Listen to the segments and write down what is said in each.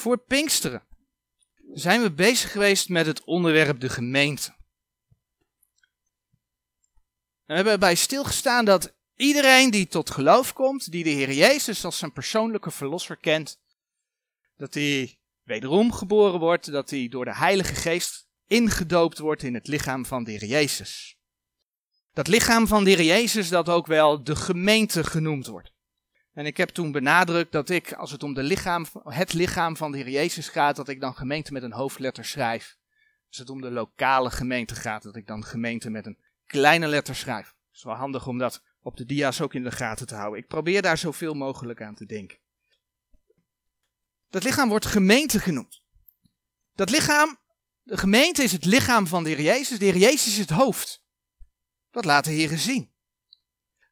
Voor Pinksteren zijn we bezig geweest met het onderwerp de gemeente. we hebben erbij stilgestaan dat iedereen die tot geloof komt, die de Heer Jezus als zijn persoonlijke verlosser kent, dat hij wederom geboren wordt, dat hij door de Heilige Geest ingedoopt wordt in het lichaam van de Heer Jezus. Dat lichaam van de Heer Jezus dat ook wel de gemeente genoemd wordt. En ik heb toen benadrukt dat ik, als het om de lichaam, het lichaam van de Heer Jezus gaat, dat ik dan gemeente met een hoofdletter schrijf. Als het om de lokale gemeente gaat, dat ik dan gemeente met een kleine letter schrijf. Het is wel handig om dat op de dia's ook in de gaten te houden. Ik probeer daar zoveel mogelijk aan te denken. Dat lichaam wordt gemeente genoemd. Dat lichaam, de gemeente is het lichaam van de Heer Jezus. De Heer Jezus is het hoofd. Dat laat de Heer zien.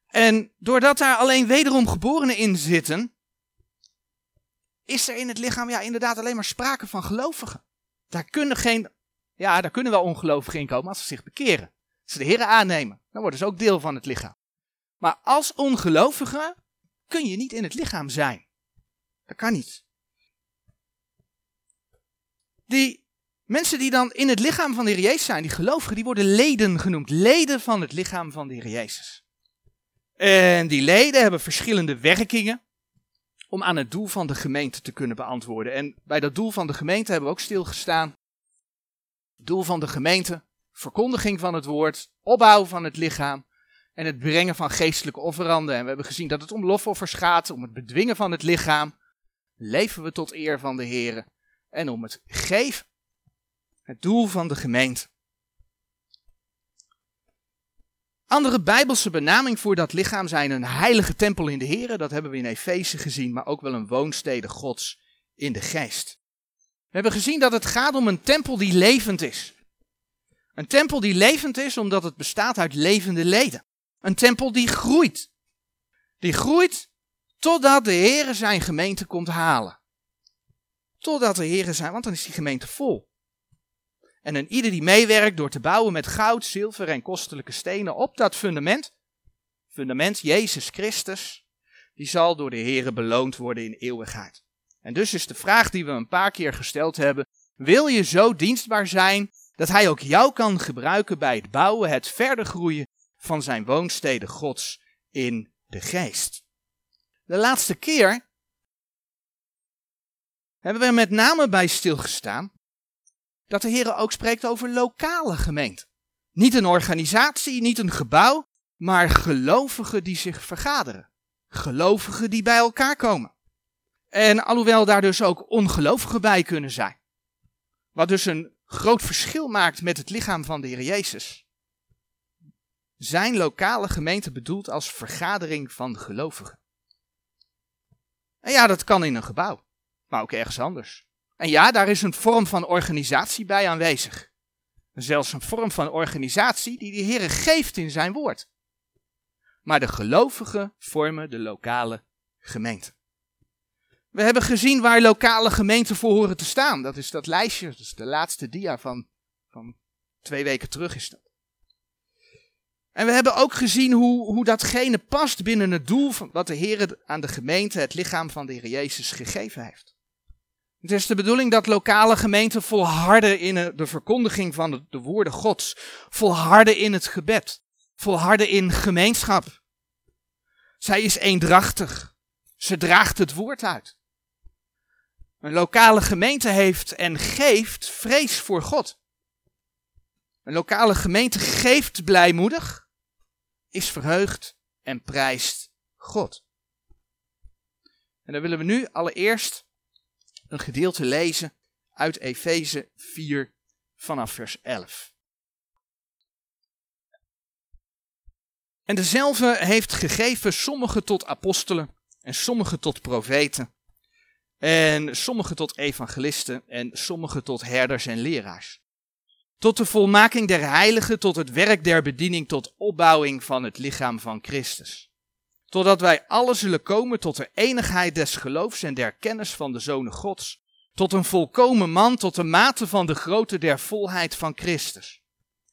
En doordat daar alleen wederom geborenen in zitten, is er in het lichaam ja inderdaad alleen maar sprake van gelovigen. Daar kunnen geen, ja, daar kunnen wel ongelovigen in komen als ze zich bekeren. Als ze de Heer aannemen, dan worden ze ook deel van het lichaam. Maar als ongelovige kun je niet in het lichaam zijn. Dat kan niet. Die mensen die dan in het lichaam van de Heer Jezus zijn, die gelovigen, die worden leden genoemd. Leden van het lichaam van de Heer Jezus. En die leden hebben verschillende werkingen om aan het doel van de gemeente te kunnen beantwoorden. En bij dat doel van de gemeente hebben we ook stilgestaan. Doel van de gemeente, verkondiging van het woord, opbouw van het lichaam en het brengen van geestelijke offeranden. En we hebben gezien dat het om lofoffers gaat, om het bedwingen van het lichaam. Leven we tot eer van de Heer en om het geven. Het doel van de gemeente. Andere bijbelse benaming voor dat lichaam zijn een heilige tempel in de Heer. Dat hebben we in Efeze gezien, maar ook wel een woonstede Gods in de geest. We hebben gezien dat het gaat om een tempel die levend is. Een tempel die levend is omdat het bestaat uit levende leden. Een tempel die groeit. Die groeit totdat de Heer zijn gemeente komt halen. Totdat de Heer zijn, want dan is die gemeente vol. En een ieder die meewerkt door te bouwen met goud, zilver en kostelijke stenen op dat fundament, fundament Jezus Christus, die zal door de Heere beloond worden in eeuwigheid. En dus is de vraag die we een paar keer gesteld hebben, wil je zo dienstbaar zijn dat hij ook jou kan gebruiken bij het bouwen, het verder groeien van zijn woonstede Gods in de geest? De laatste keer hebben we met name bij stilgestaan dat de Heer ook spreekt over lokale gemeenten. Niet een organisatie, niet een gebouw, maar gelovigen die zich vergaderen. Gelovigen die bij elkaar komen. En alhoewel daar dus ook ongelovigen bij kunnen zijn. Wat dus een groot verschil maakt met het lichaam van de Heer Jezus. Zijn lokale gemeente bedoeld als vergadering van gelovigen. En ja, dat kan in een gebouw, maar ook ergens anders. En ja, daar is een vorm van organisatie bij aanwezig. Zelfs een vorm van organisatie die de Heer geeft in zijn woord. Maar de gelovigen vormen de lokale gemeente. We hebben gezien waar lokale gemeenten voor horen te staan. Dat is dat lijstje, dat is de laatste dia van, van twee weken terug is dat. En we hebben ook gezien hoe, hoe datgene past binnen het doel van wat de Heer aan de gemeente, het lichaam van de Heer Jezus, gegeven heeft. Het is de bedoeling dat lokale gemeenten volharden in de verkondiging van de woorden Gods, volharden in het gebed, volharden in gemeenschap. Zij is eendrachtig. Ze draagt het woord uit. Een lokale gemeente heeft en geeft vrees voor God. Een lokale gemeente geeft blijmoedig, is verheugd en prijst God. En dan willen we nu allereerst een gedeelte lezen uit Efeze 4 vanaf vers 11. En dezelfde heeft gegeven sommigen tot apostelen en sommigen tot profeten en sommigen tot evangelisten en sommigen tot herders en leraars. Tot de volmaking der heiligen, tot het werk der bediening, tot opbouwing van het lichaam van Christus totdat wij alle zullen komen tot de enigheid des geloofs en der kennis van de Zonen Gods, tot een volkomen man, tot de mate van de grootte der volheid van Christus.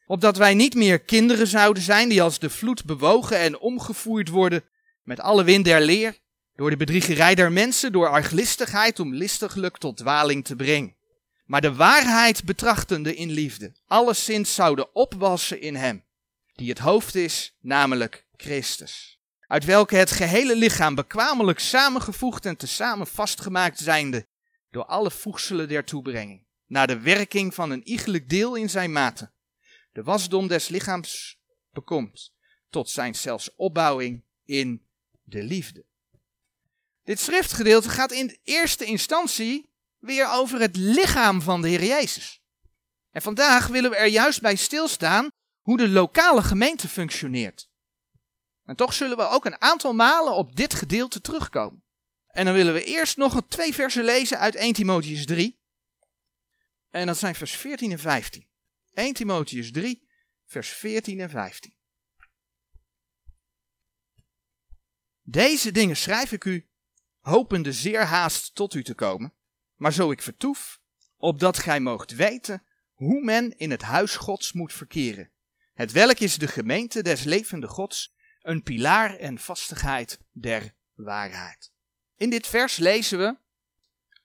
Opdat wij niet meer kinderen zouden zijn die als de vloed bewogen en omgevoerd worden met alle wind der leer, Door de bedriegerij der mensen, door arglistigheid om listiglijk tot dwaling te brengen. Maar de waarheid betrachtende in liefde, alleszins zouden opwassen in hem, die het hoofd is, namelijk Christus. Uit welke het gehele lichaam bekwamelijk samengevoegd en tezamen vastgemaakt zijnde, door alle voegselen der toebrenging, naar de werking van een iegelijk deel in zijn mate, de wasdom des lichaams bekomt, tot zijn zelfs opbouwing in de liefde. Dit schriftgedeelte gaat in eerste instantie weer over het lichaam van de Heer Jezus. En vandaag willen we er juist bij stilstaan hoe de lokale gemeente functioneert. En toch zullen we ook een aantal malen op dit gedeelte terugkomen. En dan willen we eerst nog twee versen lezen uit 1 Timotheus 3. En dat zijn vers 14 en 15. 1 Timotheus 3, vers 14 en 15. Deze dingen schrijf ik u, hopende zeer haast tot u te komen, maar zo ik vertoef, opdat gij moogt weten hoe men in het huis Gods moet verkeren. Het welk is de gemeente des levende Gods, een pilaar en vastigheid der waarheid. In dit vers lezen we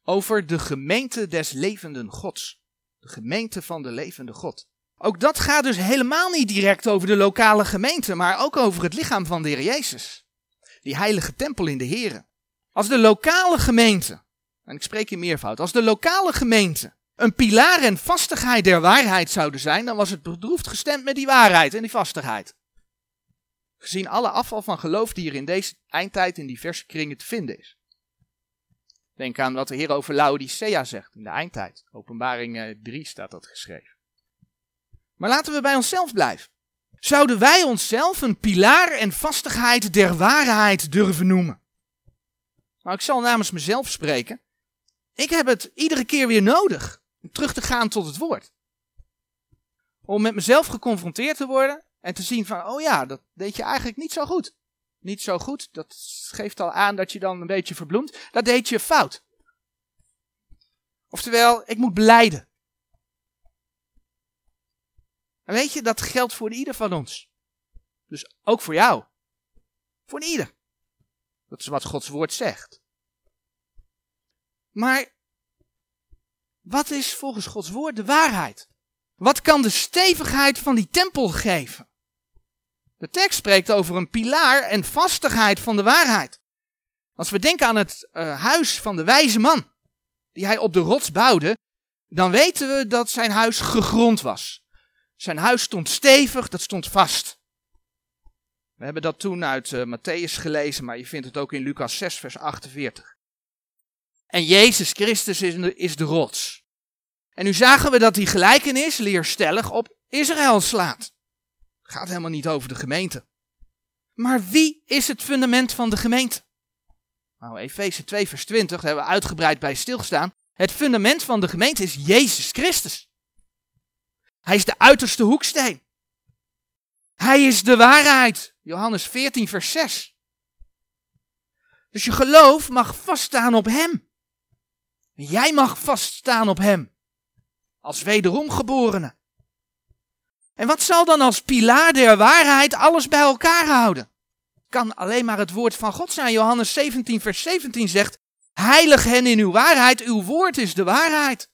over de gemeente des levenden Gods. De gemeente van de levende God. Ook dat gaat dus helemaal niet direct over de lokale gemeente, maar ook over het lichaam van de Heer Jezus. Die heilige tempel in de Here. Als de lokale gemeente, en ik spreek in meervoud, als de lokale gemeente een pilaar en vastigheid der waarheid zouden zijn, dan was het bedroefd gestemd met die waarheid en die vastigheid. Gezien alle afval van geloof die er in deze eindtijd in diverse kringen te vinden is. Denk aan wat de Heer over Laodicea zegt in de eindtijd. Openbaring 3 staat dat geschreven. Maar laten we bij onszelf blijven. Zouden wij onszelf een pilaar en vastigheid der waarheid durven noemen? Nou, ik zal namens mezelf spreken. Ik heb het iedere keer weer nodig om terug te gaan tot het woord. Om met mezelf geconfronteerd te worden en te zien van, oh ja, dat deed je eigenlijk niet zo goed. Niet zo goed, dat geeft al aan dat je dan een beetje verbloemt. Dat deed je fout. Oftewel, ik moet beleiden. En weet je, dat geldt voor ieder van ons. Dus ook voor jou. Voor ieder. Dat is wat Gods woord zegt. Maar wat is volgens Gods woord de waarheid? Wat kan de stevigheid van die tempel geven? De tekst spreekt over een pilaar en vastigheid van de waarheid. Als we denken aan het uh, huis van de wijze man, die hij op de rots bouwde, dan weten we dat zijn huis gegrond was. Zijn huis stond stevig, dat stond vast. We hebben dat toen uit uh, Matthäus gelezen, maar je vindt het ook in Lucas 6, vers 48. En Jezus Christus is de, is de rots. En nu zagen we dat die gelijkenis leerstellig op Israël slaat. Gaat helemaal niet over de gemeente. Maar wie is het fundament van de gemeente? Nou, Efeze 2, vers 20, daar hebben we uitgebreid bij stilgestaan. Het fundament van de gemeente is Jezus Christus. Hij is de uiterste hoeksteen. Hij is de waarheid. Johannes 14, vers 6. Dus je geloof mag vaststaan op Hem. Jij mag vaststaan op Hem. Als wederomgeborene. En wat zal dan als pilaar der waarheid alles bij elkaar houden? Kan alleen maar het woord van God zijn. Johannes 17, vers 17 zegt: Heilig hen in uw waarheid, uw woord is de waarheid.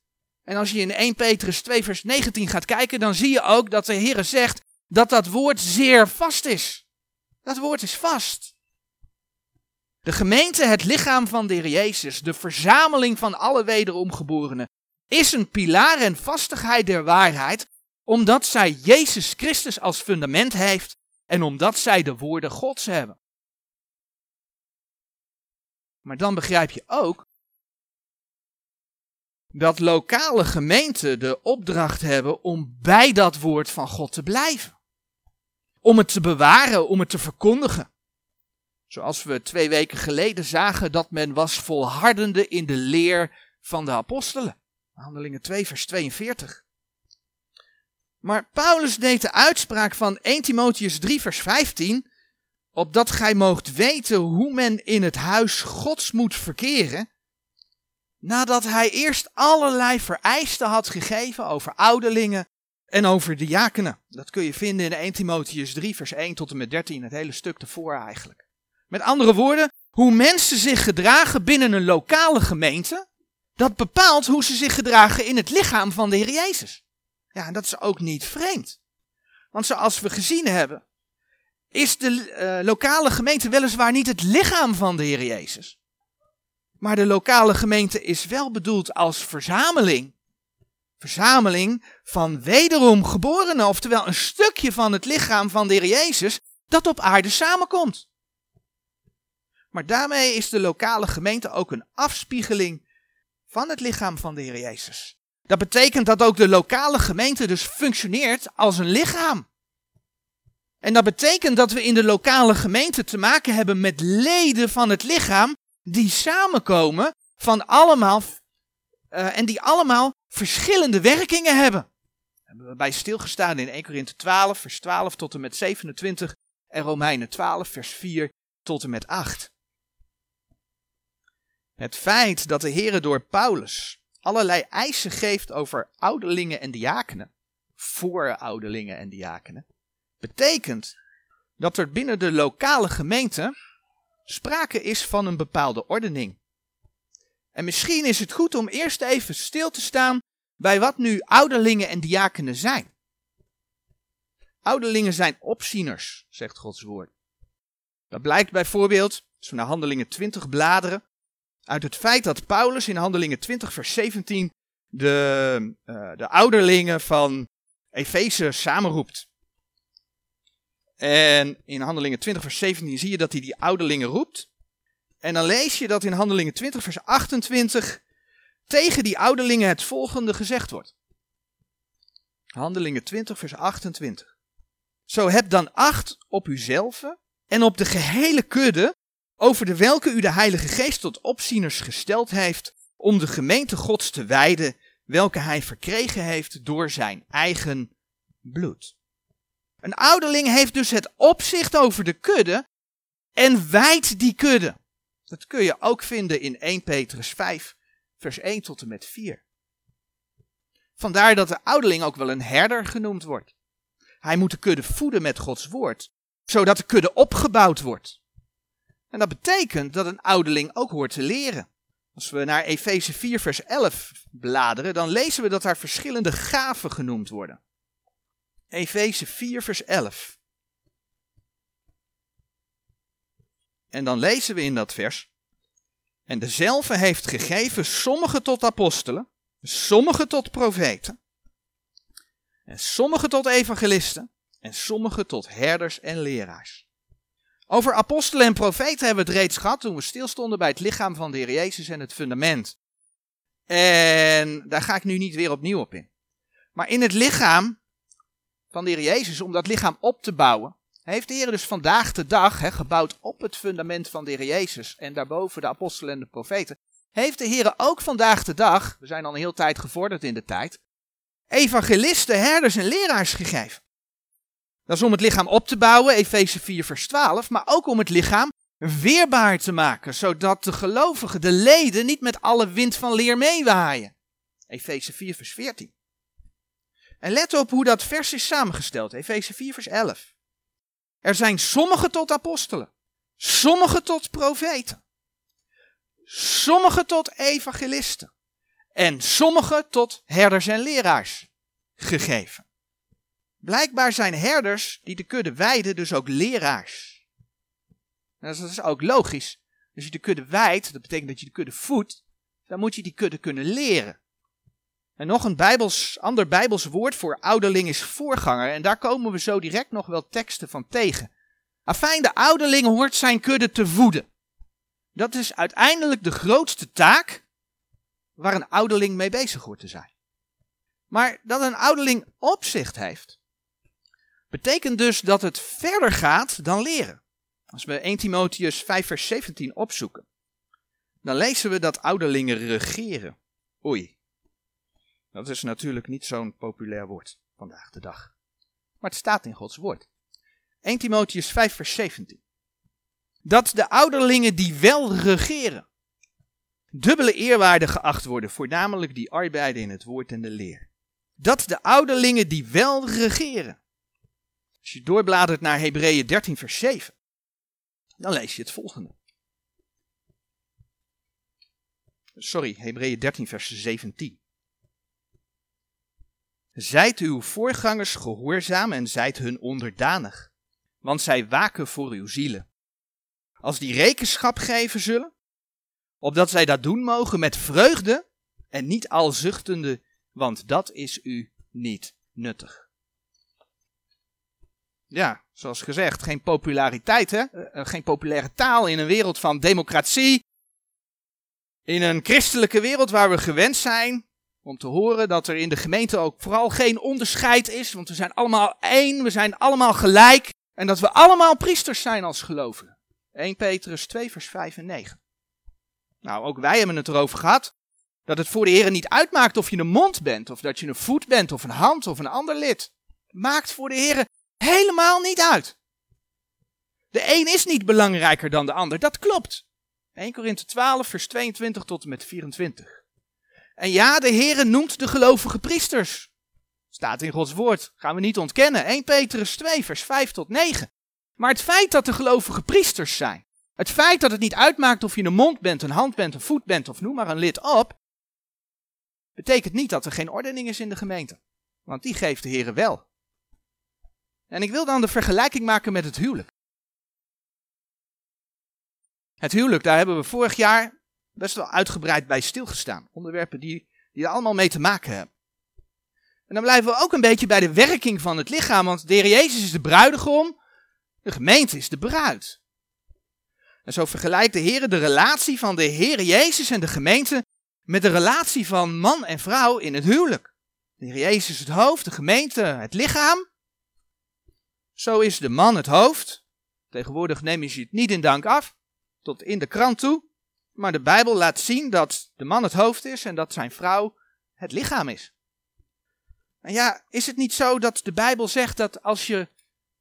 En als je in 1 Petrus 2, vers 19 gaat kijken, dan zie je ook dat de Heer zegt dat dat woord zeer vast is. Dat woord is vast. De gemeente, het lichaam van de Heer Jezus, de verzameling van alle wederomgeborenen, is een pilaar en vastigheid der waarheid, omdat zij Jezus Christus als fundament heeft en omdat zij de woorden Gods hebben. Maar dan begrijp je ook dat lokale gemeenten de opdracht hebben om bij dat woord van God te blijven. Om het te bewaren, om het te verkondigen. Zoals we twee weken geleden zagen dat men was volhardende in de leer van de apostelen. Handelingen 2, vers 42. Maar Paulus deed de uitspraak van 1 Timotheus 3, vers 15, opdat gij moogt weten hoe men in het huis Gods moet verkeren, nadat hij eerst allerlei vereisten had gegeven over ouderlingen en over diakenen. Dat kun je vinden in 1 Timotheus 3, vers 1 tot en met 13, het hele stuk ervoor eigenlijk. Met andere woorden, Hoe mensen zich gedragen binnen een lokale gemeente, dat bepaalt hoe ze zich gedragen in het lichaam van de Heer Jezus. Ja, en dat is ook niet vreemd. Want zoals we gezien hebben, is de uh, lokale gemeente weliswaar niet het lichaam van de Heer Jezus. Maar de lokale gemeente is wel bedoeld als verzameling. Verzameling van wederom geborenen, oftewel een stukje van het lichaam van de Heer Jezus dat op aarde samenkomt. Maar daarmee is de lokale gemeente ook een afspiegeling van het lichaam van de Heer Jezus. Dat betekent dat ook de lokale gemeente dus functioneert als een lichaam. En dat betekent dat we in de lokale gemeente te maken hebben met leden van het lichaam die samenkomen van allemaal uh, en die allemaal verschillende werkingen hebben. Hebben we bij stilgestaan in 1 Korinthe 12, vers 12 tot en met 27 en Romeinen 12, vers 4 tot en met 8. Het feit dat de Heer door Paulus allerlei eisen geeft over ouderlingen en diakenen, voor ouderlingen en diakenen, betekent dat er binnen de lokale gemeente sprake is van een bepaalde ordening. En misschien is het goed om eerst even stil te staan bij wat nu ouderlingen en diakenen zijn. Ouderlingen zijn opzieners, zegt Gods woord. Dat blijkt bijvoorbeeld, als we naar Handelingen 20 bladeren, uit het feit dat Paulus in Handelingen 20 vers 17 de, uh, de ouderlingen van Efeze samenroept. En in Handelingen 20 vers 17 zie je dat hij die ouderlingen roept. En dan lees je dat in Handelingen 20 vers 28 tegen die ouderlingen het volgende gezegd wordt. Handelingen 20 vers 28. Zo heb dan acht op uzelf en op de gehele kudde over de welke u de Heilige Geest tot opzieners gesteld heeft om de gemeente Gods te wijden, welke hij verkregen heeft door zijn eigen bloed. Een ouderling heeft dus het opzicht over de kudde en wijdt die kudde. Dat kun je ook vinden in 1 Petrus 5, vers 1 tot en met 4. Vandaar dat de ouderling ook wel een herder genoemd wordt. Hij moet de kudde voeden met Gods woord, zodat de kudde opgebouwd wordt. En dat betekent dat een ouderling ook hoort te leren. Als we naar Efeze 4, vers 11 bladeren, dan lezen we dat daar verschillende gaven genoemd worden. Efeze 4, vers 11. En dan lezen we in dat vers. En dezelfde heeft gegeven sommigen tot apostelen, sommigen tot profeten, en sommigen tot evangelisten, en sommigen tot herders en leraars. Over apostelen en profeten hebben we het reeds gehad toen we stilstonden bij het lichaam van de Heer Jezus en het fundament. En daar ga ik nu niet weer opnieuw op in. Maar in het lichaam van de Heer Jezus, om dat lichaam op te bouwen, heeft de Heer dus vandaag de dag, gebouwd op het fundament van de Heer Jezus en daarboven de apostelen en de profeten, heeft de Heer ook vandaag de dag, we zijn al een heel tijd gevorderd in de tijd, evangelisten, herders en leraars gegeven. Dat is om het lichaam op te bouwen, Efeze 4 vers 12, maar ook om het lichaam weerbaar te maken, zodat de gelovigen, de leden, niet met alle wind van leer meewaaien. Efeze 4 vers 14. En let op hoe dat vers is samengesteld, Efeze 4 vers 11. Er zijn sommige tot apostelen, sommige tot profeten, sommige tot evangelisten en sommige tot herders en leraars gegeven. Blijkbaar zijn herders die de kudde weiden dus ook leraars. dat is ook logisch. Als je de kudde wijdt, dat betekent dat je de kudde voedt, dan moet je die kudde kunnen leren. En nog een bijbels, ander bijbels woord voor ouderling is voorganger. En daar komen we zo direct nog wel teksten van tegen. Afijn, de ouderling hoort zijn kudde te voeden. Dat is uiteindelijk de grootste taak waar een ouderling mee bezig hoort te zijn. Maar dat een ouderling opzicht heeft, betekent dus dat het verder gaat dan leren. Als we 1 Timotheus 5 vers 17 opzoeken, dan lezen we dat ouderlingen regeren. Oei, dat is natuurlijk niet zo'n populair woord vandaag de dag. Maar het staat in Gods woord. 1 Timotheus 5 vers 17. Dat de ouderlingen die wel regeren, dubbele eerwaarde geacht worden, voornamelijk die arbeiden in het woord en de leer. Dat de ouderlingen die wel regeren, als je doorbladert naar Hebreeën 13, vers 7, dan lees je het volgende. Sorry, Hebreeën 13, vers 17. Zijt uw voorgangers gehoorzaam en zijt hun onderdanig, want zij waken voor uw zielen. Als die rekenschap geven zullen, opdat zij dat doen mogen met vreugde en niet al zuchtende, want dat is u niet nuttig. Ja, zoals gezegd, geen populariteit, hè? Eh, eh, geen populaire taal in een wereld van democratie. In een christelijke wereld waar we gewend zijn om te horen dat er in de gemeente ook vooral geen onderscheid is, want we zijn allemaal één, we zijn allemaal gelijk en dat we allemaal priesters zijn als gelovigen. 1 Petrus 2 vers 5 en 9. Nou, ook wij hebben het erover gehad dat het voor de Heer niet uitmaakt of je een mond bent, of dat je een voet bent, of een hand, of een ander lid. Maakt voor de Heer helemaal niet uit. De een is niet belangrijker dan de ander, dat klopt. 1 Korinthe 12 vers 22 tot en met 24. En ja, de Heere noemt de gelovige priesters. Staat in Gods woord, gaan we niet ontkennen. 1 Petrus 2, vers 5 tot 9. Maar het feit dat de gelovige priesters zijn, het feit dat het niet uitmaakt of je een mond bent, een hand bent, een voet bent of noem maar een lid op, betekent niet dat er geen ordening is in de gemeente. Want die geeft de Heere wel. En ik wil dan de vergelijking maken met het huwelijk. Het huwelijk, daar hebben we vorig jaar best wel uitgebreid bij stilgestaan. Onderwerpen die, die er allemaal mee te maken hebben. En dan blijven we ook een beetje bij de werking van het lichaam, want de Heer Jezus is de bruidegom, de gemeente is de bruid. En zo vergelijkt de Heer de relatie van de Heer Jezus en de gemeente met de relatie van man en vrouw in het huwelijk. De Heer Jezus is het hoofd, de gemeente het lichaam. Zo is de man het hoofd. Tegenwoordig neem je het niet in dank af, tot in de krant toe. Maar de Bijbel laat zien dat de man het hoofd is en dat zijn vrouw het lichaam is. En ja, is het niet zo dat de Bijbel zegt dat als je,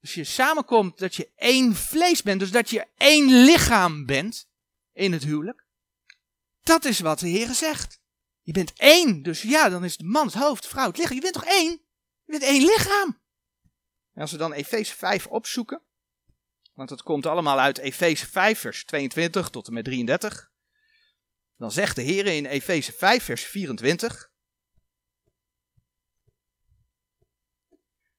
als je samenkomt, dat je één vlees bent, dus dat je één lichaam bent in het huwelijk? Dat is wat de Heer zegt. Je bent één, dus ja, dan is de man het hoofd, vrouw het lichaam. Je bent toch één? Je bent één lichaam. En als we dan Efeze 5 opzoeken, want het komt allemaal uit Efeze 5, vers 22 tot en met 33. Dan zegt de Heer in Efeze 5, vers 24.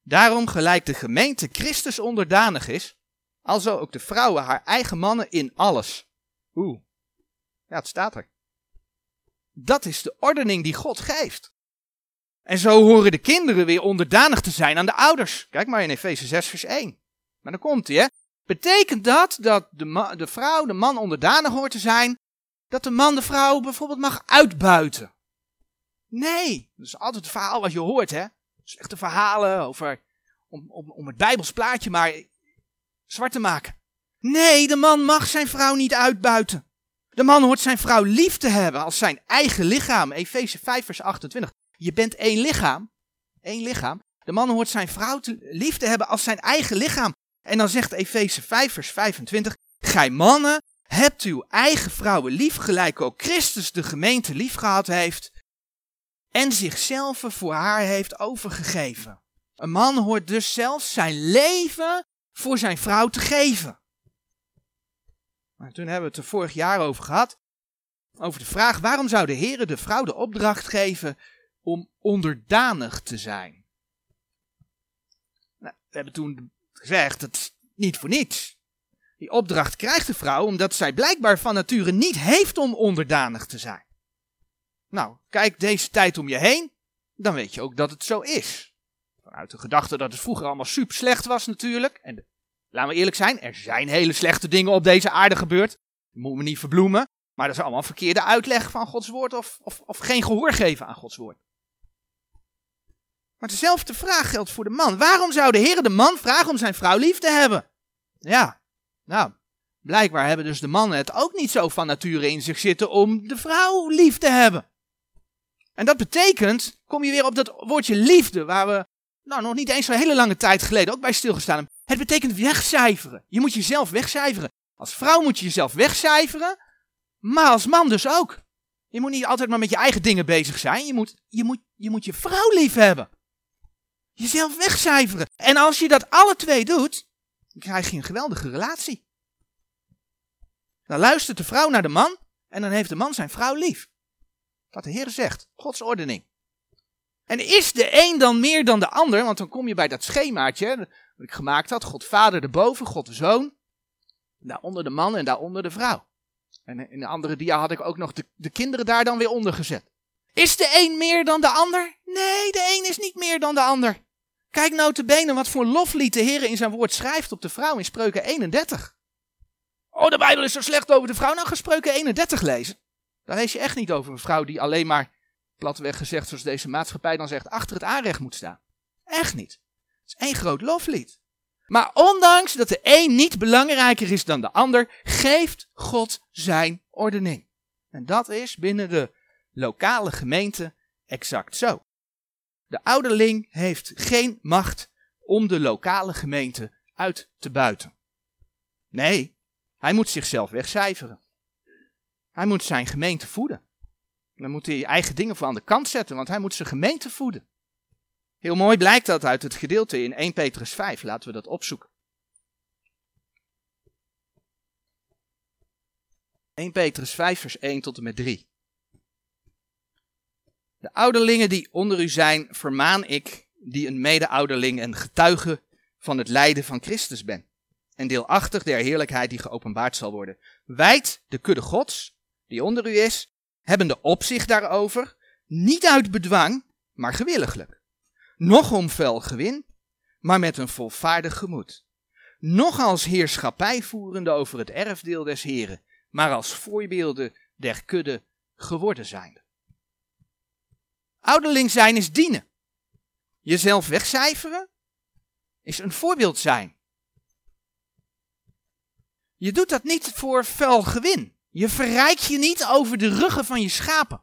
Daarom gelijk de gemeente Christus onderdanig is, alzo ook de vrouwen haar eigen mannen in alles. Oeh, ja, het staat er. Dat is de ordening die God geeft. En zo horen de kinderen weer onderdanig te zijn aan de ouders. Kijk maar in Efeze 6, vers 1. Maar dan komt hij, hè. Betekent dat dat de, de vrouw de man onderdanig hoort te zijn dat de man de vrouw bijvoorbeeld mag uitbuiten. Nee, dat is altijd het verhaal wat je hoort, hè. Slechte verhalen over, om, om, om het Bijbels plaatje maar zwart te maken. Nee, de man mag zijn vrouw niet uitbuiten. De man hoort zijn vrouw lief te hebben als zijn eigen lichaam. Efeze 5 vers 28. Je bent één lichaam. Één lichaam. De man hoort zijn vrouw te, lief te hebben als zijn eigen lichaam. En dan zegt Efeze 5 vers 25. Gij mannen, Hebt uw eigen vrouwen lief, gelijk ook Christus de gemeente lief gehad heeft en zichzelf voor haar heeft overgegeven. Een man hoort dus zelfs zijn leven voor zijn vrouw te geven. Maar toen hebben we het er vorig jaar over gehad. Over de vraag waarom zou de Heer de vrouw de opdracht geven om onderdanig te zijn. Nou, we hebben toen gezegd, dat is niet voor niets. Die opdracht krijgt de vrouw omdat zij blijkbaar van nature niet heeft om onderdanig te zijn. Nou, kijk deze tijd om je heen, dan weet je ook dat het zo is. Vanuit de gedachte dat het vroeger allemaal super slecht was natuurlijk. En laten we eerlijk zijn, er zijn hele slechte dingen op deze aarde gebeurd. Moeten we niet verbloemen. Maar dat is allemaal verkeerde uitleg van Gods woord of, of, of geen gehoor geven aan Gods woord. Maar dezelfde vraag geldt voor de man. Waarom zou de Heer de man vragen om zijn vrouw lief te hebben? Ja, nou, blijkbaar hebben dus de mannen het ook niet zo van nature in zich zitten om de vrouw lief te hebben. En dat betekent, kom je weer op dat woordje liefde, waar we nou, nog niet eens zo'n hele lange tijd geleden ook bij stilgestaan hebben. Het betekent wegcijferen. Je moet jezelf wegcijferen. Als vrouw moet je jezelf wegcijferen, maar als man dus ook. Je moet niet altijd maar met je eigen dingen bezig zijn. Je moet je, moet, je, moet je vrouw lief hebben. Jezelf wegcijferen. En als je dat alle twee doet, dan krijg je een geweldige relatie. Dan luistert de vrouw naar de man en dan heeft de man zijn vrouw lief. Wat de Heer zegt, Gods ordening. En is de een dan meer dan de ander? Want dan kom je bij dat schemaatje wat ik gemaakt had. God Vader erboven, God de Zoon. Daaronder de man en daaronder de vrouw. En in de andere dia had ik ook nog de, de kinderen daar dan weer onder gezet. Is de een meer dan de ander? Nee, de een is niet meer dan de ander. Kijk nou te benen wat voor loflied de Heer in zijn woord schrijft op de vrouw in Spreuken 31. Oh, de Bijbel is zo slecht over de vrouw. Nou, ga Spreuken 31 lezen. Daar lees je echt niet over een vrouw die alleen maar, platweg gezegd zoals deze maatschappij dan zegt, achter het aanrecht moet staan. Echt niet. Het is één groot loflied. Maar ondanks dat de een niet belangrijker is dan de ander, geeft God zijn ordening. En dat is binnen de lokale gemeente exact zo. De ouderling heeft geen macht om de lokale gemeente uit te buiten. Nee, hij moet zichzelf wegcijferen. Hij moet zijn gemeente voeden. Dan moet hij eigen dingen voor aan de kant zetten, want hij moet zijn gemeente voeden. Heel mooi blijkt dat uit het gedeelte in 1 Petrus 5. Laten we dat opzoeken. 1 Petrus 5 vers 1 tot en met 3. De ouderlingen die onder u zijn, vermaan ik, die een mede-ouderling en getuige van het lijden van Christus ben. En deelachtig der heerlijkheid die geopenbaard zal worden. Wijd de kudde gods, die onder u is, hebben de opzicht daarover, niet uit bedwang, maar gewilliglijk. Noch om fel gewin, maar met een volvaardig gemoed. Noch als heerschappij voerende over het erfdeel des Heren, maar als voorbeelden der kudde geworden zijnde. Ouderling zijn is dienen. Jezelf wegcijferen is een voorbeeld zijn. Je doet dat niet voor fel gewin. Je verrijkt je niet over de ruggen van je schapen.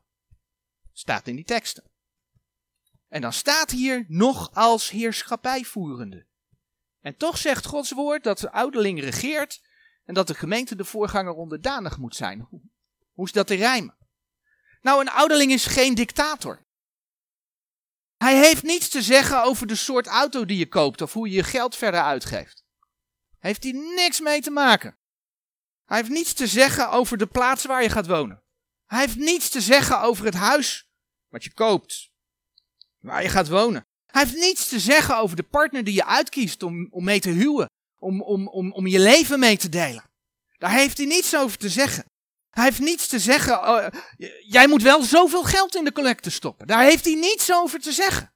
Staat in die teksten. En dan staat hier nog als heerschappijvoerende. En toch zegt Gods woord dat de ouderling regeert en dat de gemeente de voorganger onderdanig moet zijn. Hoe is dat te rijmen? Nou, een ouderling is geen dictator. Hij heeft niets te zeggen over de soort auto die je koopt of hoe je je geld verder uitgeeft. Heeft hij niks mee te maken. Hij heeft niets te zeggen over de plaats waar je gaat wonen. Hij heeft niets te zeggen over het huis wat je koopt, waar je gaat wonen. Hij heeft niets te zeggen over de partner die je uitkiest om, om mee te huwen, om, om, om, om je leven mee te delen. Daar heeft hij niets over te zeggen. Hij heeft niets te zeggen. Oh, jij moet wel zoveel geld in de collecte stoppen. Daar heeft hij niets over te zeggen.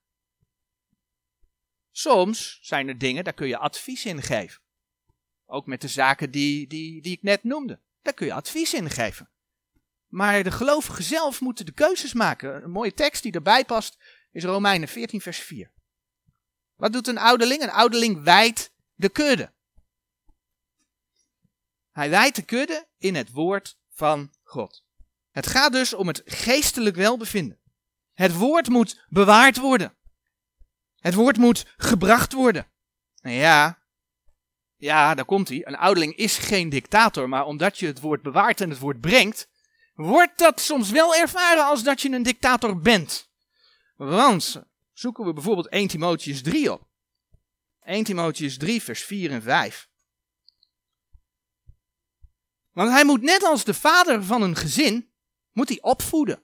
Soms zijn er dingen, daar kun je advies in geven. Ook met de zaken die, die, die ik net noemde. Daar kun je advies in geven. Maar de gelovigen zelf moeten de keuzes maken. Een mooie tekst die erbij past is Romeinen 14, vers 4. Wat doet een ouderling? Een ouderling wijdt de kudde. Hij wijdt de kudde in het woord van God. Het gaat dus om het geestelijk welbevinden. Het woord moet bewaard worden. Het woord moet gebracht worden. En ja, ja, daar komt hij. Een ouderling is geen dictator, maar omdat je het woord bewaart en het woord brengt, wordt dat soms wel ervaren als dat je een dictator bent. Want zoeken we bijvoorbeeld 1 Timotheus 3 op. 1 Timotheus 3, vers 4 en 5. Want hij moet net als de vader van een gezin, moet hij opvoeden.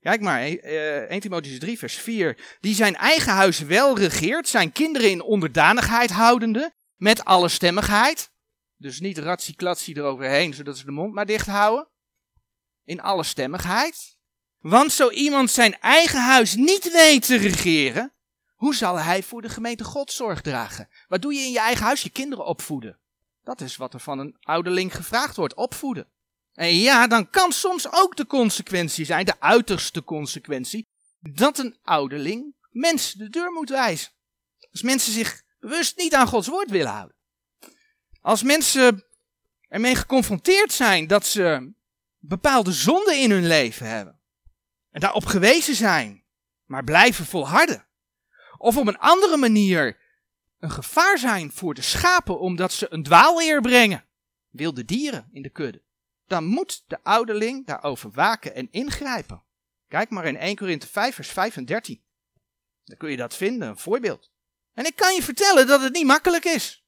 Kijk maar, 1 eh, Timotheus 3 vers 4. Die zijn eigen huis wel regeert, zijn kinderen in onderdanigheid houdende, met alle stemmigheid. Dus niet ratsie-klatsie eroverheen, zodat ze de mond maar dicht houden. In alle stemmigheid. Want zo iemand zijn eigen huis niet weet te regeren, hoe zal hij voor de gemeente God zorg dragen? Wat doe je in je eigen huis? Je kinderen opvoeden. Dat is wat er van een ouderling gevraagd wordt, opvoeden. En ja, dan kan soms ook de consequentie zijn, de uiterste consequentie, dat een ouderling mensen de deur moet wijzen. Als mensen zich bewust niet aan Gods woord willen houden. Als mensen ermee geconfronteerd zijn dat ze bepaalde zonden in hun leven hebben. En daarop gewezen zijn, maar blijven volharden. Of op een andere manier een gevaar zijn voor de schapen omdat ze een dwaalleer brengen. Wilde dieren in de kudde. Dan moet de ouderling daarover waken en ingrijpen. Kijk maar in 1 Korinthe 5 vers 5 en 13. Dan kun je dat vinden, een voorbeeld. En ik kan je vertellen dat het niet makkelijk is.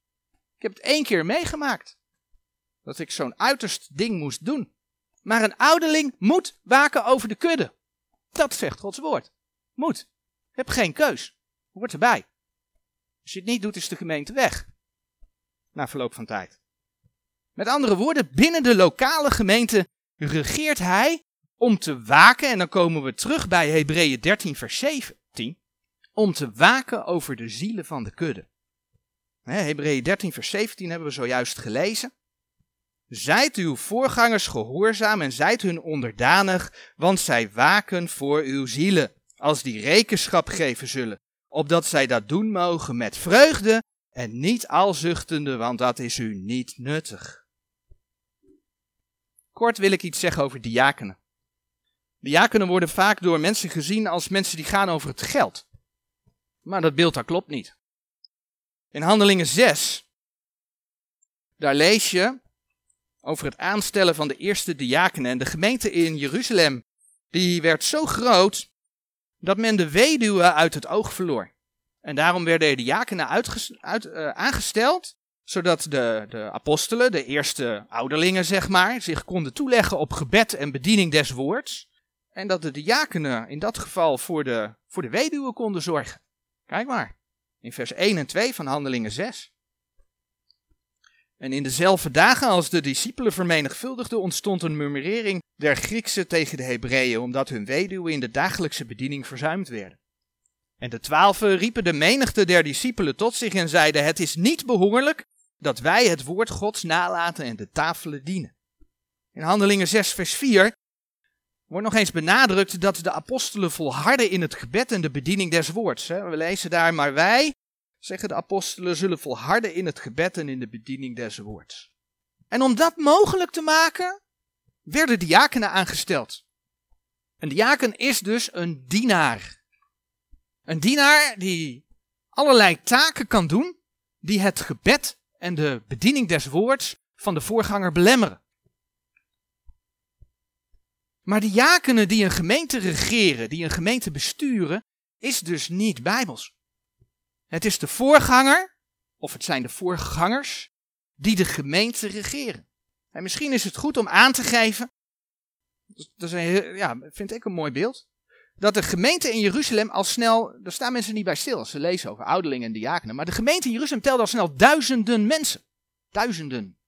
Ik heb het één keer meegemaakt. Dat ik zo'n uiterst ding moest doen. Maar een ouderling moet waken over de kudde. Dat zegt Gods woord. Moet. Heb geen keus. Hoort erbij. Als je het niet doet, is de gemeente weg. Na verloop van tijd. Met andere woorden, binnen de lokale gemeente regeert hij om te waken, en dan komen we terug bij Hebreeën 13, vers 17, om te waken over de zielen van de kudde. Hebreeën 13, vers 17 hebben we zojuist gelezen. Zijt uw voorgangers gehoorzaam en zijt hun onderdanig, want zij waken voor uw zielen, als die rekenschap geven zullen, opdat zij dat doen mogen met vreugde en niet alzuchtende, want dat is u niet nuttig. Kort wil ik iets zeggen over diakenen. Diakenen worden vaak door mensen gezien als mensen die gaan over het geld. Maar dat beeld dat klopt niet. In Handelingen 6, daar lees je over het aanstellen van de eerste diakenen. En de gemeente in Jeruzalem, die werd zo groot dat men de weduwe uit het oog verloor. En daarom werden de diakenen uit, uh, aangesteld, zodat de, de apostelen, de eerste ouderlingen zeg maar, zich konden toeleggen op gebed en bediening des woords. En dat de diakenen in dat geval voor de, voor de weduwe konden zorgen. Kijk maar, in vers 1 en 2 van Handelingen 6. En in dezelfde dagen als de discipelen vermenigvuldigden, ontstond een murmurering der Grieksen tegen de Hebreeën, omdat hun weduwen in de dagelijkse bediening verzuimd werden. En de twaalfen riepen de menigte der discipelen tot zich en zeiden: Het is niet behoorlijk dat wij het woord Gods nalaten en de tafelen dienen. In Handelingen 6, vers 4 wordt nog eens benadrukt dat de apostelen volharden in het gebed en de bediening des woords. We lezen daar, maar wij, zeggen de apostelen, zullen volharden in het gebed en in de bediening des woords. En om dat mogelijk te maken, werden diakenen aangesteld. Een diaken is dus een dienaar. Een dienaar die allerlei taken kan doen die het gebed en de bediening des woords van de voorganger belemmeren. Maar diakenen die een gemeente regeren, die een gemeente besturen, is dus niet bijbels. Het is de voorganger, of het zijn de voorgangers, die de gemeente regeren. En misschien is het goed om aan te geven, dat is ja, vind ik een mooi beeld, dat de gemeente in Jeruzalem al snel, daar staan mensen niet bij stil als ze lezen over ouderlingen en diakenen, maar de gemeente in Jeruzalem telde al snel duizenden mensen. Duizenden.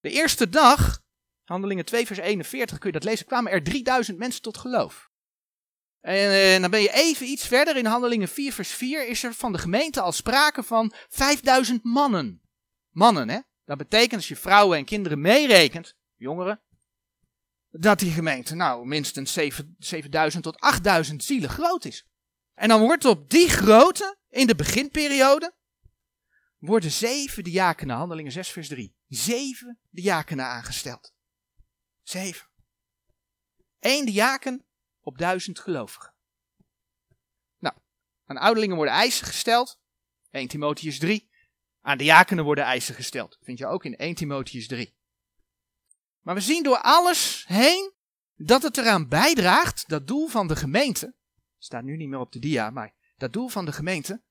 De eerste dag, handelingen 2 vers 41, kun je dat lezen, kwamen er 3000 mensen tot geloof. En, eh, dan ben je even iets verder, in handelingen 4 vers 4 is er van de gemeente al sprake van 5000 mannen. Mannen, hè? Dat betekent als je vrouwen en kinderen meerekent, jongeren, dat die gemeente nou minstens 7000 tot 8000 zielen groot is. En dan wordt op die grootte, in de beginperiode, worden zeven diakenen, handelingen 6 vers 3, zeven diakenen aangesteld. Zeven. Eén diaken op duizend gelovigen. Nou, aan ouderlingen worden eisen gesteld. 1 Timotheus 3. Aan diakenen worden eisen gesteld. Vind je ook in 1 Timotheus 3. Maar we zien door alles heen dat het eraan bijdraagt, dat doel van de gemeente, staat nu niet meer op de dia, maar dat doel van de gemeente,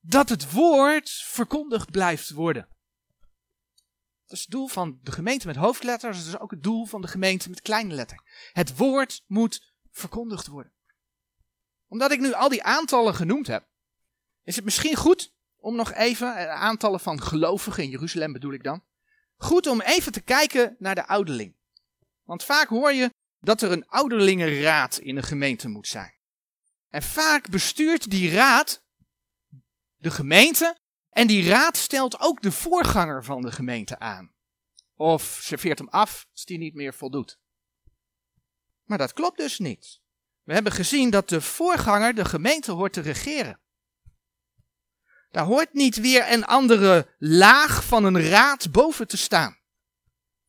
dat het woord verkondigd blijft worden. Dat is het doel van de gemeente met hoofdletters, dat is ook het doel van de gemeente met kleine letter. Het woord moet verkondigd worden. Omdat ik nu al die aantallen genoemd heb, is het misschien goed om nog even, eh, aantallen van gelovigen in Jeruzalem bedoel ik dan, goed om even te kijken naar de ouderling. Want vaak hoor je dat er een ouderlingenraad in een gemeente moet zijn. En vaak bestuurt die raad de gemeente en die raad stelt ook de voorganger van de gemeente aan. Of serveert hem af als die niet meer voldoet. Maar dat klopt dus niet. We hebben gezien dat de voorganger de gemeente hoort te regeren. Daar hoort niet weer een andere laag van een raad boven te staan.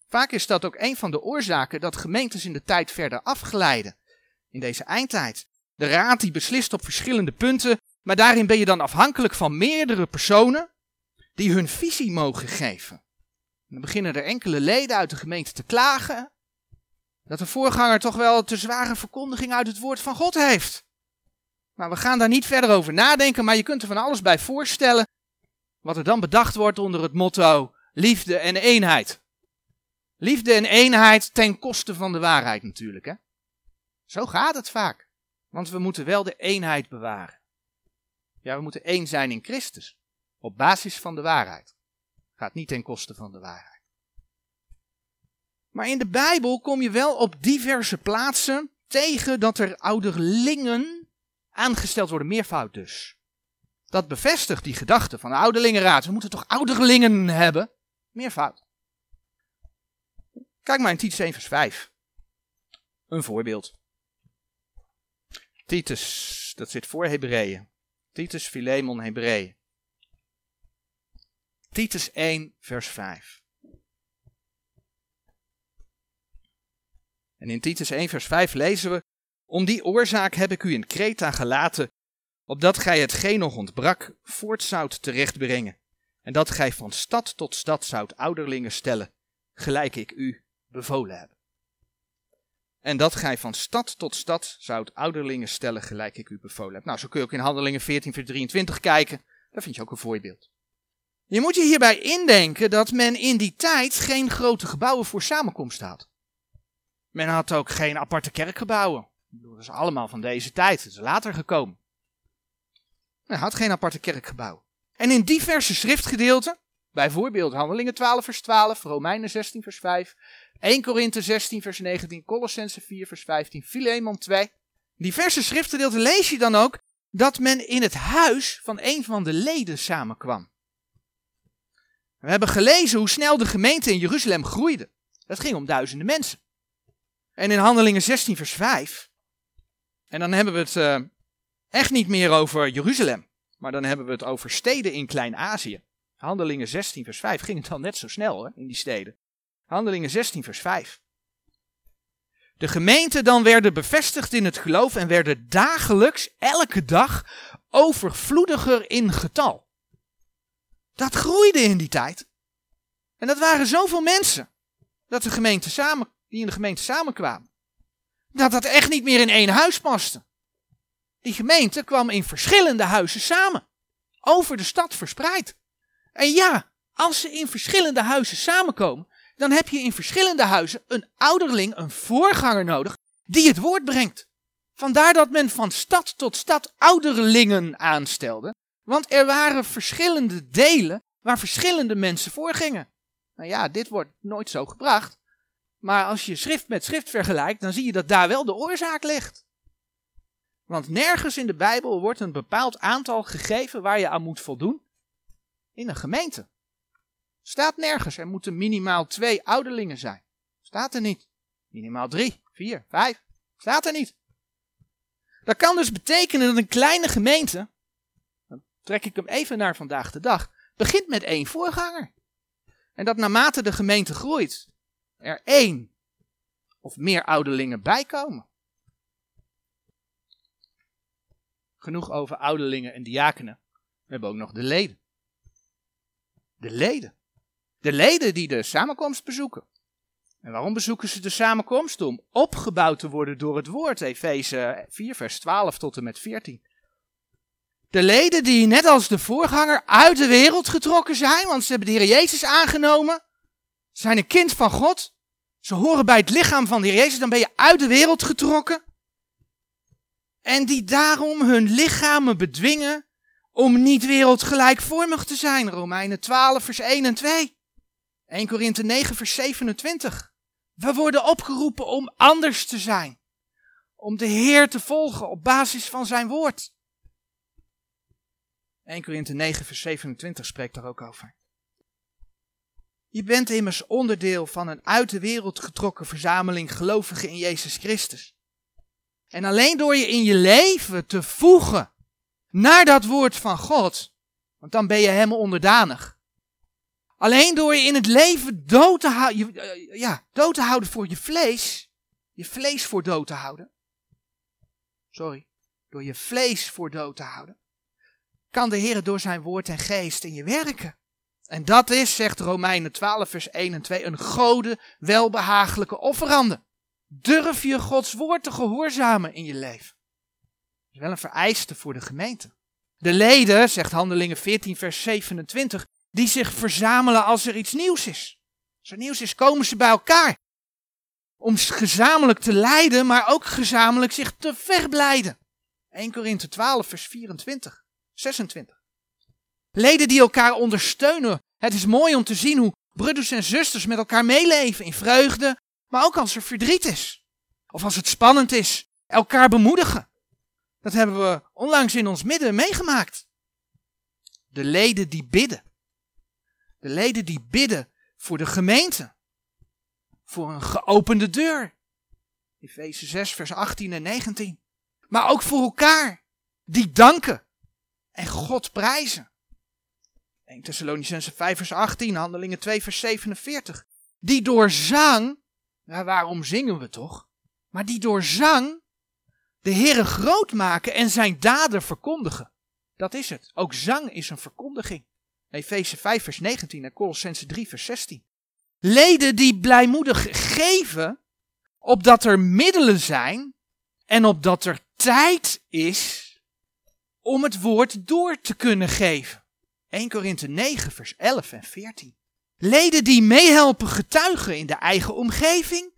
Vaak is dat ook een van de oorzaken dat gemeentes in de tijd verder afglijden. In deze eindtijd. De raad die beslist op verschillende punten, maar daarin ben je dan afhankelijk van meerdere personen die hun visie mogen geven. En dan beginnen er enkele leden uit de gemeente te klagen dat de voorganger toch wel te zware verkondiging uit het woord van God heeft. Nou, we gaan daar niet verder over nadenken, maar je kunt er van alles bij voorstellen wat er dan bedacht wordt onder het motto liefde en eenheid. Liefde en eenheid ten koste van de waarheid natuurlijk. Hè? Zo gaat het vaak. Want we moeten wel de eenheid bewaren. Ja, we moeten één zijn in Christus. Op basis van de waarheid. Gaat niet ten koste van de waarheid. Maar in de Bijbel kom je wel op diverse plaatsen tegen dat er ouderlingen aangesteld worden, meervoud dus. Dat bevestigt die gedachte van de ouderlingenraad. We moeten toch ouderlingen hebben? Meervoud. Kijk maar in Titus 1 vers 5. Een voorbeeld. Titus, dat zit voor Hebreeën. Titus, Philemon, Hebreeën. Titus 1 vers 5. En in Titus 1 vers 5 lezen we, Om die oorzaak heb ik u in Kreta gelaten, opdat gij hetgeen nog ontbrak voort zoudt terechtbrengen, en dat gij van stad tot stad zoudt ouderlingen stellen, gelijk ik u bevolen heb. En dat gij van stad tot stad zoudt ouderlingen stellen, gelijk ik u bevolen heb. Nou, zo kun je ook in Handelingen 14 vers 23 kijken, daar vind je ook een voorbeeld. Je moet je hierbij indenken dat men in die tijd geen grote gebouwen voor samenkomst had. Men had ook geen aparte kerkgebouwen. Dat is allemaal van deze tijd. Dat is later gekomen. Men had geen aparte kerkgebouw. En in diverse schriftgedeelten, bijvoorbeeld Handelingen 12 vers 12, Romeinen 16 vers 5, 1 Korinthe 16 vers 19, Colossense 4 vers 15, Philemon 2. Diverse schriftgedeelten lees je dan ook dat men in het huis van een van de leden samenkwam. We hebben gelezen hoe snel de gemeente in Jeruzalem groeide. Dat ging om duizenden mensen. En in Handelingen 16, vers 5. En dan hebben we het uh, echt niet meer over Jeruzalem. Maar dan hebben we het over steden in Klein-Azië. Handelingen 16, vers 5 ging het dan net zo snel hè, in die steden. Handelingen 16, vers 5. De gemeenten dan werden bevestigd in het geloof en werden dagelijks, elke dag, overvloediger in getal. Dat groeide in die tijd. En dat waren zoveel mensen. Dat de gemeente samen die in de gemeente samenkwamen. Dat dat echt niet meer in één huis paste. Die gemeente kwam in verschillende huizen samen. Over de stad verspreid. En ja, als ze in verschillende huizen samenkomen, dan heb je in verschillende huizen een ouderling, een voorganger nodig, die het woord brengt. Vandaar dat men van stad tot stad ouderlingen aanstelde, want er waren verschillende delen waar verschillende mensen voorgingen. Nou ja, dit wordt nooit zo gebracht. Maar als je schrift met schrift vergelijkt, dan zie je dat daar wel de oorzaak ligt. Want nergens in de Bijbel wordt een bepaald aantal gegeven waar je aan moet voldoen in een gemeente. Staat nergens. Er moeten minimaal twee ouderlingen zijn. Staat er niet. Minimaal drie, vier, vijf. Staat er niet. Dat kan dus betekenen dat een kleine gemeente, dan trek ik hem even naar vandaag de dag, begint met één voorganger. En dat naarmate de gemeente groeit, er één of meer ouderlingen bijkomen. Genoeg over ouderlingen en diakenen. We hebben ook nog de leden. De leden. De leden die de samenkomst bezoeken. En waarom bezoeken ze de samenkomst? Om opgebouwd te worden door het woord. Efeze 4, vers 12 tot en met 14. De leden die net als de voorganger uit de wereld getrokken zijn, want ze hebben de Heer Jezus aangenomen, zijn een kind van God. Ze horen bij het lichaam van de Heer Jezus, dan ben je uit de wereld getrokken. En die daarom hun lichamen bedwingen om niet wereldgelijkvormig te zijn. Romeinen 12 vers 1 en 2. 1 Korinthe 9 vers 27. We worden opgeroepen om anders te zijn. Om de Heer te volgen op basis van zijn woord. 1 Korinthe 9 vers 27 spreekt daar ook over. Je bent immers onderdeel van een uit de wereld getrokken verzameling gelovigen in Jezus Christus. En alleen door je in je leven te voegen naar dat woord van God, want dan ben je hem onderdanig. Alleen door je in het leven dood te, houden, eh, ja, dood te houden voor je vlees, je vlees voor dood te houden. Sorry, door je vlees voor dood te houden, kan de Heer door zijn woord en geest in je werken. En dat is, zegt Romeinen 12, vers 1 en 2, een gode, welbehagelijke offerande. Durf je Gods woord te gehoorzamen in je leven. Dat is wel een vereiste voor de gemeente. De leden, zegt Handelingen 14, vers 27, die zich verzamelen als er iets nieuws is. Als er nieuws is, komen ze bij elkaar. Om gezamenlijk te lijden, maar ook gezamenlijk zich te verblijden. 1 Korinthe 12, vers 24, 26. Leden die elkaar ondersteunen. Het is mooi om te zien hoe broeders en zusters met elkaar meeleven in vreugde, maar ook als er verdriet is. Of als het spannend is, elkaar bemoedigen. Dat hebben we onlangs in ons midden meegemaakt. De leden die bidden. De leden die bidden voor de gemeente. Voor een geopende deur. Efeze 6, vers 18 en 19. Maar ook voor elkaar. Die danken. En God prijzen. 1 Thessalonicense 5 vers 18, Handelingen 2 vers 47. Die door zang, waarom zingen we toch? Maar die door zang de Heere groot maken en zijn daden verkondigen. Dat is het. Ook zang is een verkondiging. Efeze 5 vers 19 en Colossense 3 vers 16. Leden die blijmoedig geven, opdat er middelen zijn en opdat er tijd is om het woord door te kunnen geven. 1 Korinthe 9 vers 11 en 14. Leden die meehelpen getuigen in de eigen omgeving,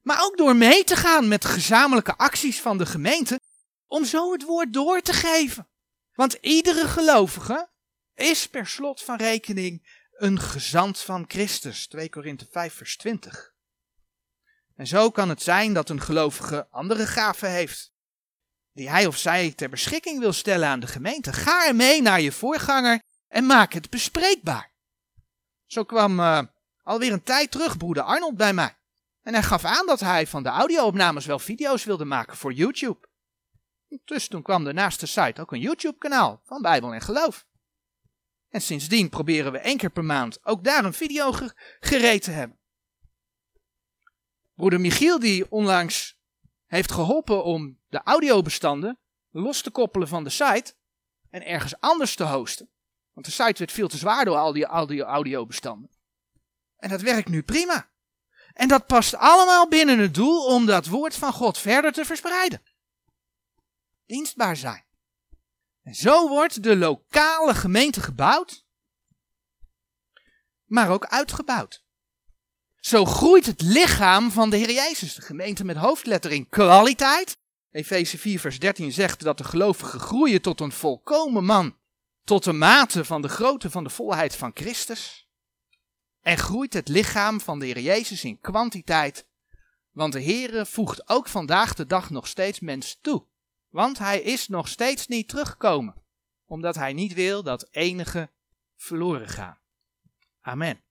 maar ook door mee te gaan met gezamenlijke acties van de gemeente, om zo het woord door te geven. Want iedere gelovige is per slot van rekening een gezant van Christus. 2 Korinthe 5 vers 20. En zo kan het zijn dat een gelovige andere gaven heeft, die hij of zij ter beschikking wil stellen aan de gemeente. Ga ermee naar je voorganger en maak het bespreekbaar. Zo kwam uh, alweer een tijd terug broeder Arnold bij mij. En hij gaf aan dat hij van de audio-opnames wel video's wilde maken voor YouTube. Dus toen kwam er naast de site ook een YouTube-kanaal van Bijbel en Geloof. En sindsdien proberen we één keer per maand ook daar een video gereed te hebben. Broeder Michiel, die onlangs heeft geholpen om de audiobestanden los te koppelen van de site en ergens anders te hosten. Want de site werd veel te zwaar door al die audio audiobestanden. En dat werkt nu prima. En dat past allemaal binnen het doel om dat woord van God verder te verspreiden. Dienstbaar zijn. En zo wordt de lokale gemeente gebouwd, maar ook uitgebouwd. Zo groeit het lichaam van de Heer Jezus, de gemeente met hoofdletter in kwaliteit. Efeze 4 vers 13 zegt dat de gelovigen groeien tot een volkomen man, tot de mate van de grootte van de volheid van Christus. En groeit het lichaam van de Heer Jezus in kwantiteit, want de Heer voegt ook vandaag de dag nog steeds mens toe. Want hij is nog steeds niet teruggekomen, omdat hij niet wil dat enige verloren gaan. Amen.